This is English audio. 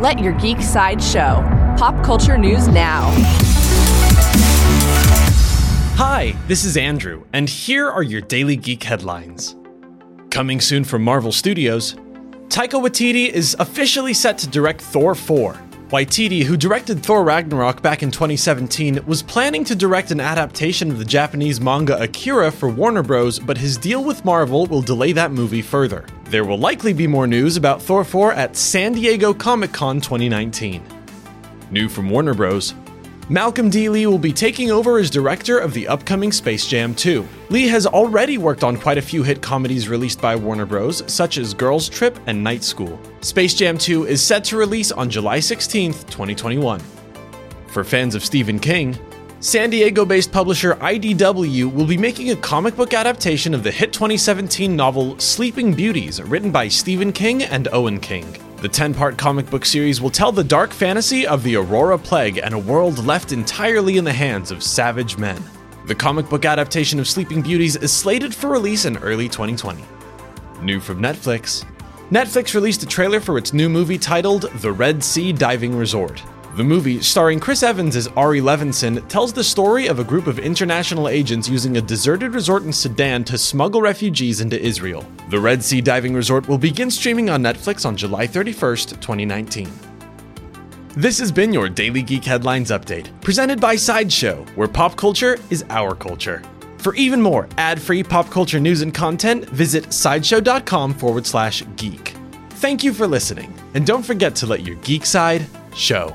Let your geek side show. Pop culture news now. Hi, this is Andrew, and here are your daily geek headlines. Coming soon from Marvel Studios, Taika Waititi is officially set to direct Thor 4. Waititi, who directed Thor Ragnarok back in 2017, was planning to direct an adaptation of the Japanese manga Akira for Warner Bros., but his deal with Marvel will delay that movie further. There will likely be more news about Thor 4 at San Diego Comic Con 2019. New from Warner Bros. Malcolm D. Lee will be taking over as director of the upcoming Space Jam 2. Lee has already worked on quite a few hit comedies released by Warner Bros., such as Girls Trip and Night School. Space Jam 2 is set to release on July 16, 2021. For fans of Stephen King, San Diego based publisher IDW will be making a comic book adaptation of the hit 2017 novel Sleeping Beauties, written by Stephen King and Owen King. The 10 part comic book series will tell the dark fantasy of the Aurora Plague and a world left entirely in the hands of savage men. The comic book adaptation of Sleeping Beauties is slated for release in early 2020. New from Netflix Netflix released a trailer for its new movie titled The Red Sea Diving Resort. The movie, starring Chris Evans as Ari Levinson, tells the story of a group of international agents using a deserted resort in Sudan to smuggle refugees into Israel. The Red Sea Diving Resort will begin streaming on Netflix on July 31st, 2019. This has been your Daily Geek Headlines Update, presented by Sideshow, where pop culture is our culture. For even more ad free pop culture news and content, visit sideshow.com forward slash geek. Thank you for listening, and don't forget to let your geek side show.